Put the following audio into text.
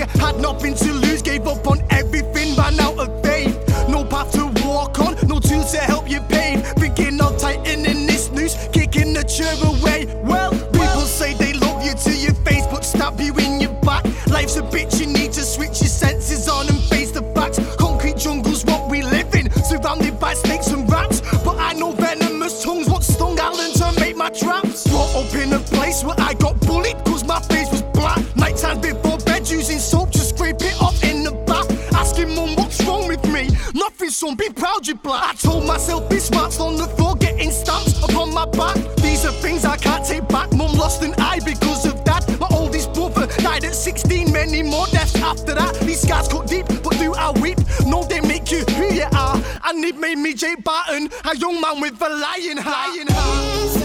Had nothing to lose, gave up on everything, ran out of faith. No path to walk on, no tools to help you pave. Thinking of tightening this noose, kicking the chair away. Well, people say they love you to your face, but stab you in your back. Life's a bitch, you need to switch your senses on and face the facts. Concrete jungle's what we live in, surrounded by snakes and rats. But I know venomous tongues what stung Alan to make my traps. Brought up in a place where I got bullied, cause my face Son, be proud you black. I told myself be marks on the floor, getting stamps upon my back. These are things I can't take back. Mum lost an eye because of that. My oldest brother died at 16, many more deaths after that. These scars cut deep, but do I weep? No, they make you who you are. And it made me Jay Barton, a young man with a lion heart. Lion heart.